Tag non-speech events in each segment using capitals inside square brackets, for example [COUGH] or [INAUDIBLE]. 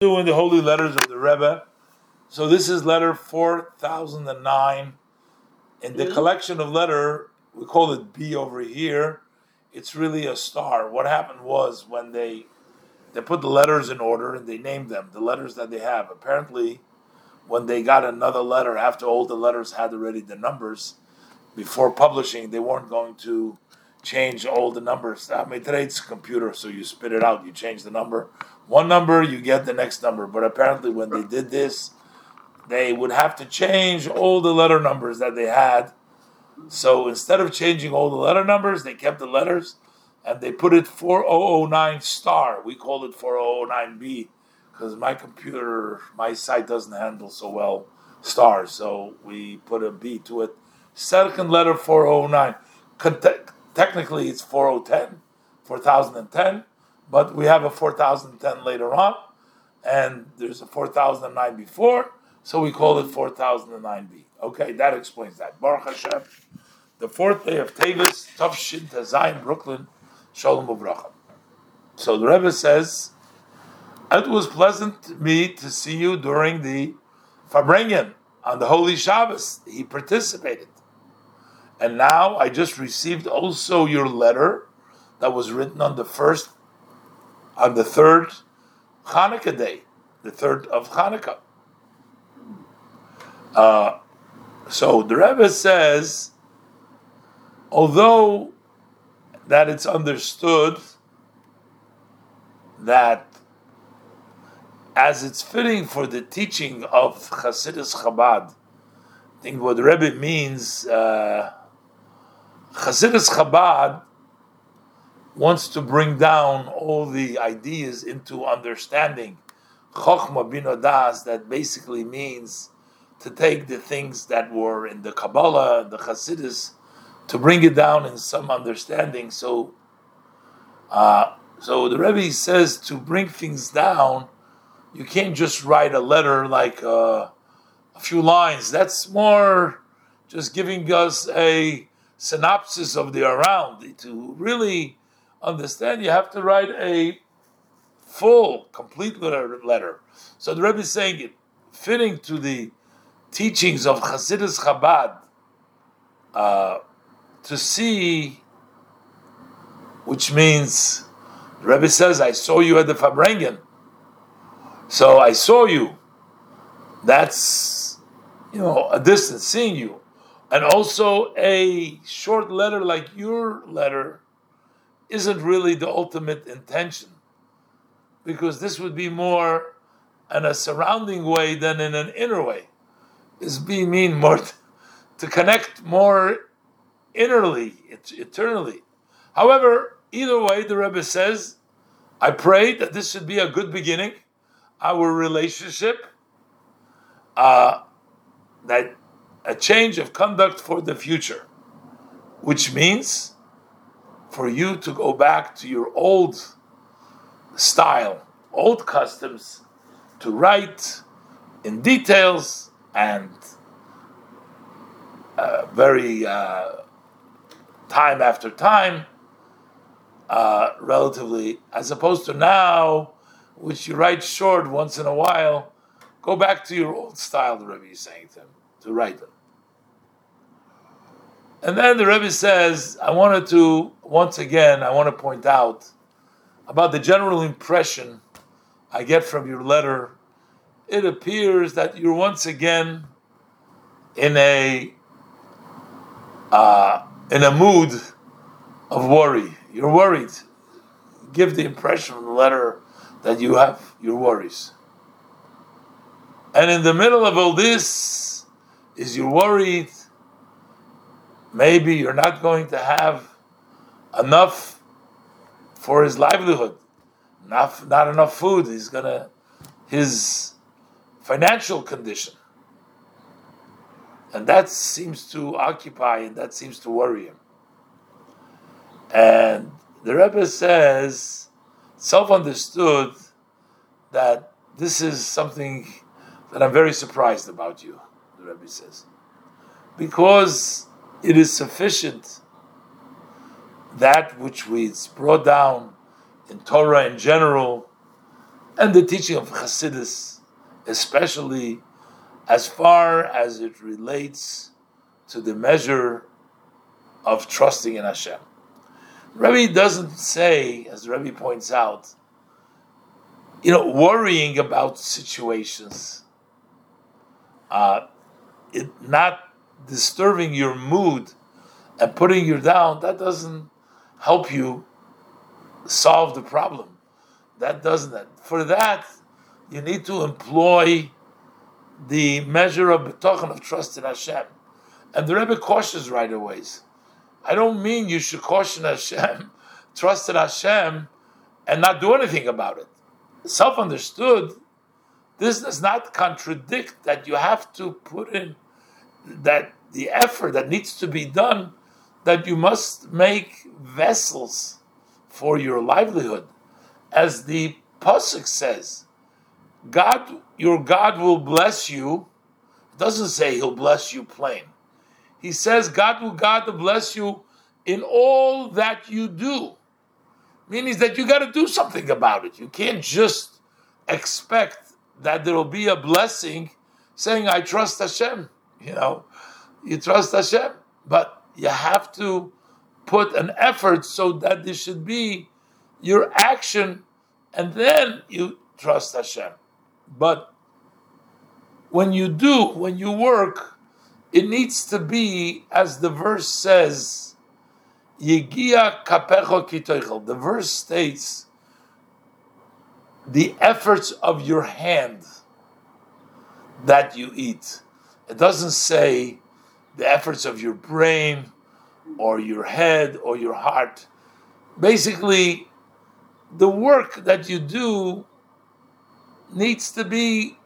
doing the holy letters of the Rebbe. So this is letter 4009. In the collection of letter, we call it B over here. It's really a star. What happened was when they they put the letters in order and they named them, the letters that they have. Apparently, when they got another letter after all the letters had already the numbers, before publishing, they weren't going to change all the numbers. I mean, today it's computer, so you spit it out, you change the number. One number, you get the next number. But apparently, when they did this, they would have to change all the letter numbers that they had. So instead of changing all the letter numbers, they kept the letters and they put it 4009 star. We call it 4009B because my computer, my site doesn't handle so well stars. So we put a B to it. Second letter 409. Technically, it's 4010, 4010, but we have a 4010 later on, and there's a 4009 before, so we call it 4009b. Okay, that explains that. Baruch Hashem, the fourth day of Teves, Tavshin Tazayin, Brooklyn, Shalom Uvracha. So the Rebbe says, it was pleasant to me to see you during the Farbrengen on the Holy Shabbos. He participated. And now I just received also your letter that was written on the first, on the third Hanukkah day, the third of Hanukkah. Uh, so the Rebbe says, although that it's understood that as it's fitting for the teaching of Hasidus Chabad, I think what Rebbe means. Uh, Chassidus Chabad wants to bring down all the ideas into understanding Chochma Binodas, that basically means to take the things that were in the Kabbalah, the Chassidus, to bring it down in some understanding. So, uh, so the Rebbe says to bring things down, you can't just write a letter like uh, a few lines. That's more just giving us a synopsis of the around. To really understand, you have to write a full, complete letter. So the Rebbe is saying it, fitting to the teachings of Hasidus Chabad, uh, to see, which means, the Rebbe says, I saw you at the Farbrengen. So I saw you. That's, you know, a distance, seeing you and also a short letter like your letter isn't really the ultimate intention because this would be more in a surrounding way than in an inner way. This be mean more [LAUGHS] to connect more innerly eternally. However either way the rebbe says i pray that this should be a good beginning our relationship uh, that a change of conduct for the future, which means for you to go back to your old style, old customs, to write in details and uh, very uh, time after time, uh, relatively, as opposed to now, which you write short once in a while. Go back to your old style, the Rebbe is saying to him to write them. And then the Rebbe says, I wanted to, once again, I want to point out about the general impression I get from your letter. It appears that you're once again in a uh, in a mood of worry. You're worried. Give the impression in the letter that you have your worries. And in the middle of all this, is you're worried maybe you're not going to have enough for his livelihood, not, not enough food. He's gonna his financial condition, and that seems to occupy and that seems to worry him. And the Rebbe says, self-understood, that this is something that I'm very surprised about you the Rebbe says. Because it is sufficient that which we brought down in Torah in general and the teaching of Hasidus, especially as far as it relates to the measure of trusting in Hashem. Rebbe doesn't say, as Rebbe points out, you know, worrying about situations, uh, it not disturbing your mood and putting you down, that doesn't help you solve the problem. That doesn't. That. For that, you need to employ the measure of bitachon of trust in Hashem. And the Rebbe cautions right away. I don't mean you should caution Hashem, [LAUGHS] trust in Hashem, and not do anything about it. Self understood, this does not contradict that you have to put in that the effort that needs to be done, that you must make vessels for your livelihood. As the Pasuk says, God, your God will bless you. It doesn't say he'll bless you plain. He says God will God to bless you in all that you do. Meaning that you got to do something about it. You can't just expect that there will be a blessing saying, I trust Hashem. You know, you trust Hashem, but you have to put an effort so that this should be your action, and then you trust Hashem. But when you do, when you work, it needs to be, as the verse says, Yegia kapecho kitoichel. The verse states, the efforts of your hand that you eat. It doesn't say the efforts of your brain or your head or your heart. Basically, the work that you do needs to be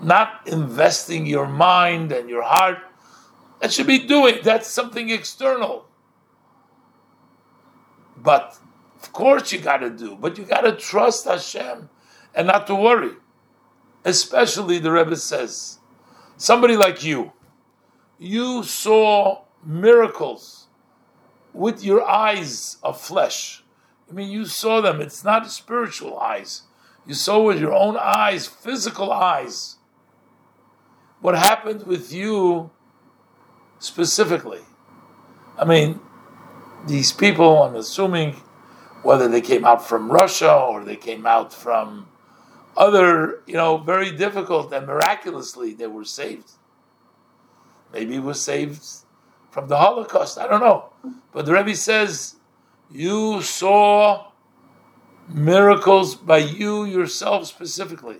not investing your mind and your heart. That should be doing. That's something external. But of course you got to do. But you got to trust Hashem and not to worry. Especially the Rebbe says, somebody like you, you saw miracles with your eyes of flesh. I mean, you saw them. It's not spiritual eyes. You saw with your own eyes, physical eyes. What happened with you specifically? I mean, these people, I'm assuming, whether they came out from Russia or they came out from other, you know, very difficult and miraculously they were saved. Maybe it was saved from the Holocaust. I don't know. But the Rebbe says, you saw miracles by you yourself specifically.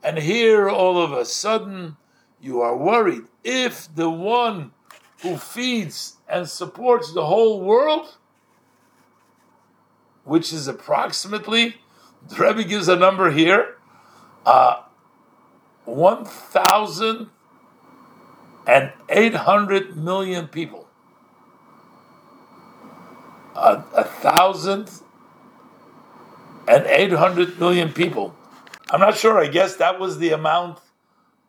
And here, all of a sudden, you are worried. If the one who feeds and supports the whole world, which is approximately, the Rebbe gives a number here, uh, 1,800 million people. Uh, a thousand and 800 million people. I'm not sure. I guess that was the amount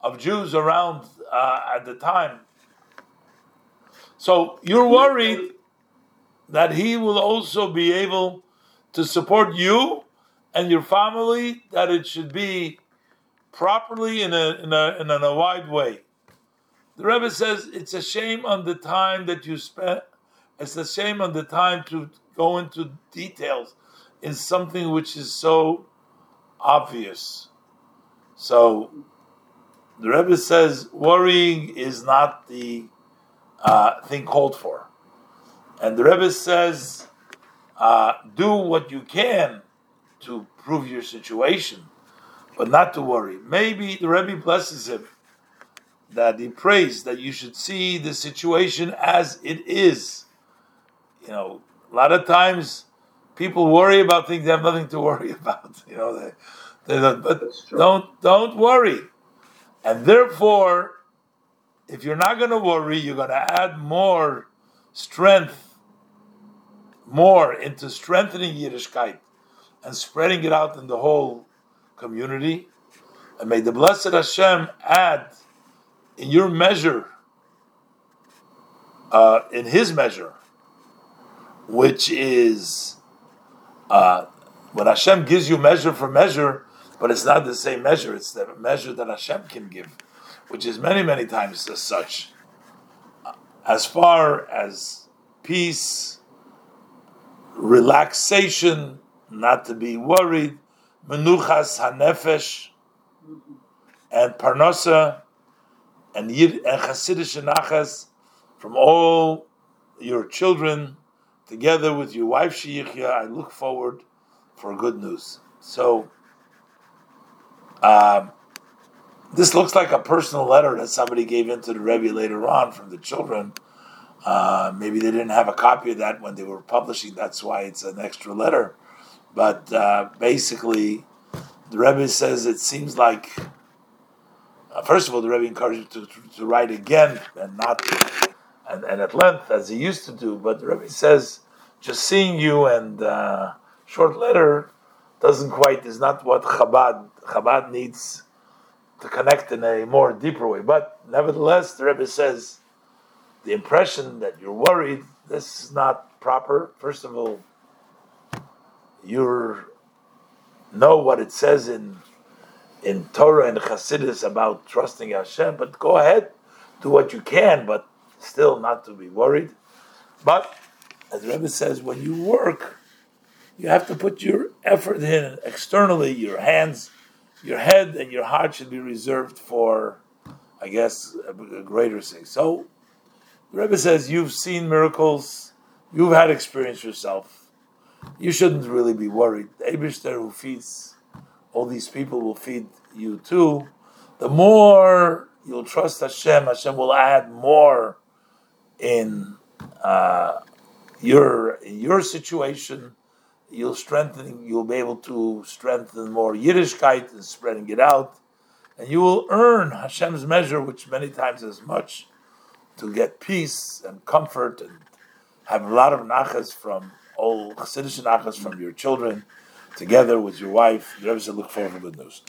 of Jews around uh, at the time. So you're worried that he will also be able to support you and your family, that it should be properly in a, in a, in a wide way. The Rebbe says it's a shame on the time that you spent, it's a shame on the time to go into details in something which is so obvious. So the Rebbe says worrying is not the uh, thing called for. And the Rebbe says uh, do what you can to prove your situation, but not to worry. Maybe the Rebbe blesses him that he prays that you should see the situation as it is. You know, a lot of times people worry about things they have nothing to [LAUGHS] worry about. You know, they, they don't, but don't don't worry. And therefore, if you're not going to worry, you're going to add more strength, more into strengthening Yiddishkeit and spreading it out in the whole community. And may the blessed Hashem add in your measure, uh, in His measure, which is uh, when Hashem gives you measure for measure, but it's not the same measure, it's the measure that Hashem can give, which is many, many times as such. As far as peace, relaxation, not to be worried, menuchas hanefesh, and parnasa, and yid and nachas from all your children, together with your wife Sheyichya. I look forward for good news. So, um, this looks like a personal letter that somebody gave into the Rebbe later on from the children. Uh, maybe they didn't have a copy of that when they were publishing. That's why it's an extra letter. But uh, basically, the Rebbe says it seems like, uh, first of all, the Rebbe encouraged you to, to, to write again and not and, and, at length as he used to do. But the Rebbe says, just seeing you and uh, short letter doesn't quite is not what Chabad Chabad needs to connect in a more deeper way. But nevertheless, the Rebbe says the impression that you're worried. This is not proper. First of all, you know what it says in in Torah and Chassidus about trusting Hashem, but go ahead, do what you can, but still not to be worried. But as the Rebbe says, when you work, you have to put your effort in externally, your hands, your head, and your heart should be reserved for, I guess, a, a greater thing. So, the Rebbe says, You've seen miracles, you've had experience yourself. You shouldn't really be worried. The who feeds all these people will feed you too. The more you'll trust Hashem, Hashem will add more in uh, your in your situation you'll strengthen, you'll be able to strengthen more Yiddishkeit and spreading it out, and you will earn Hashem's measure, which many times is much, to get peace and comfort and have a lot of nachas from all Chassidish nachas from your children, together with your wife. The Rebbe said, look forward to good news.